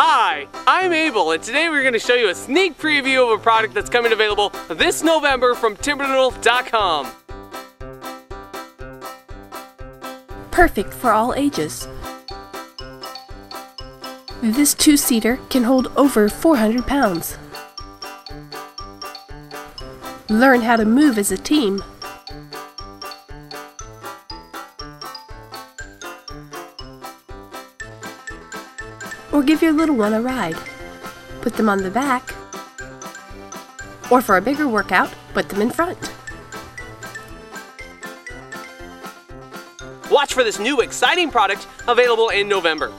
Hi, I'm Abel, and today we're going to show you a sneak preview of a product that's coming available this November from Timberdoodle.com. Perfect for all ages. This two-seater can hold over 400 pounds. Learn how to move as a team. Or give your little one a ride. Put them on the back. Or for a bigger workout, put them in front. Watch for this new exciting product available in November.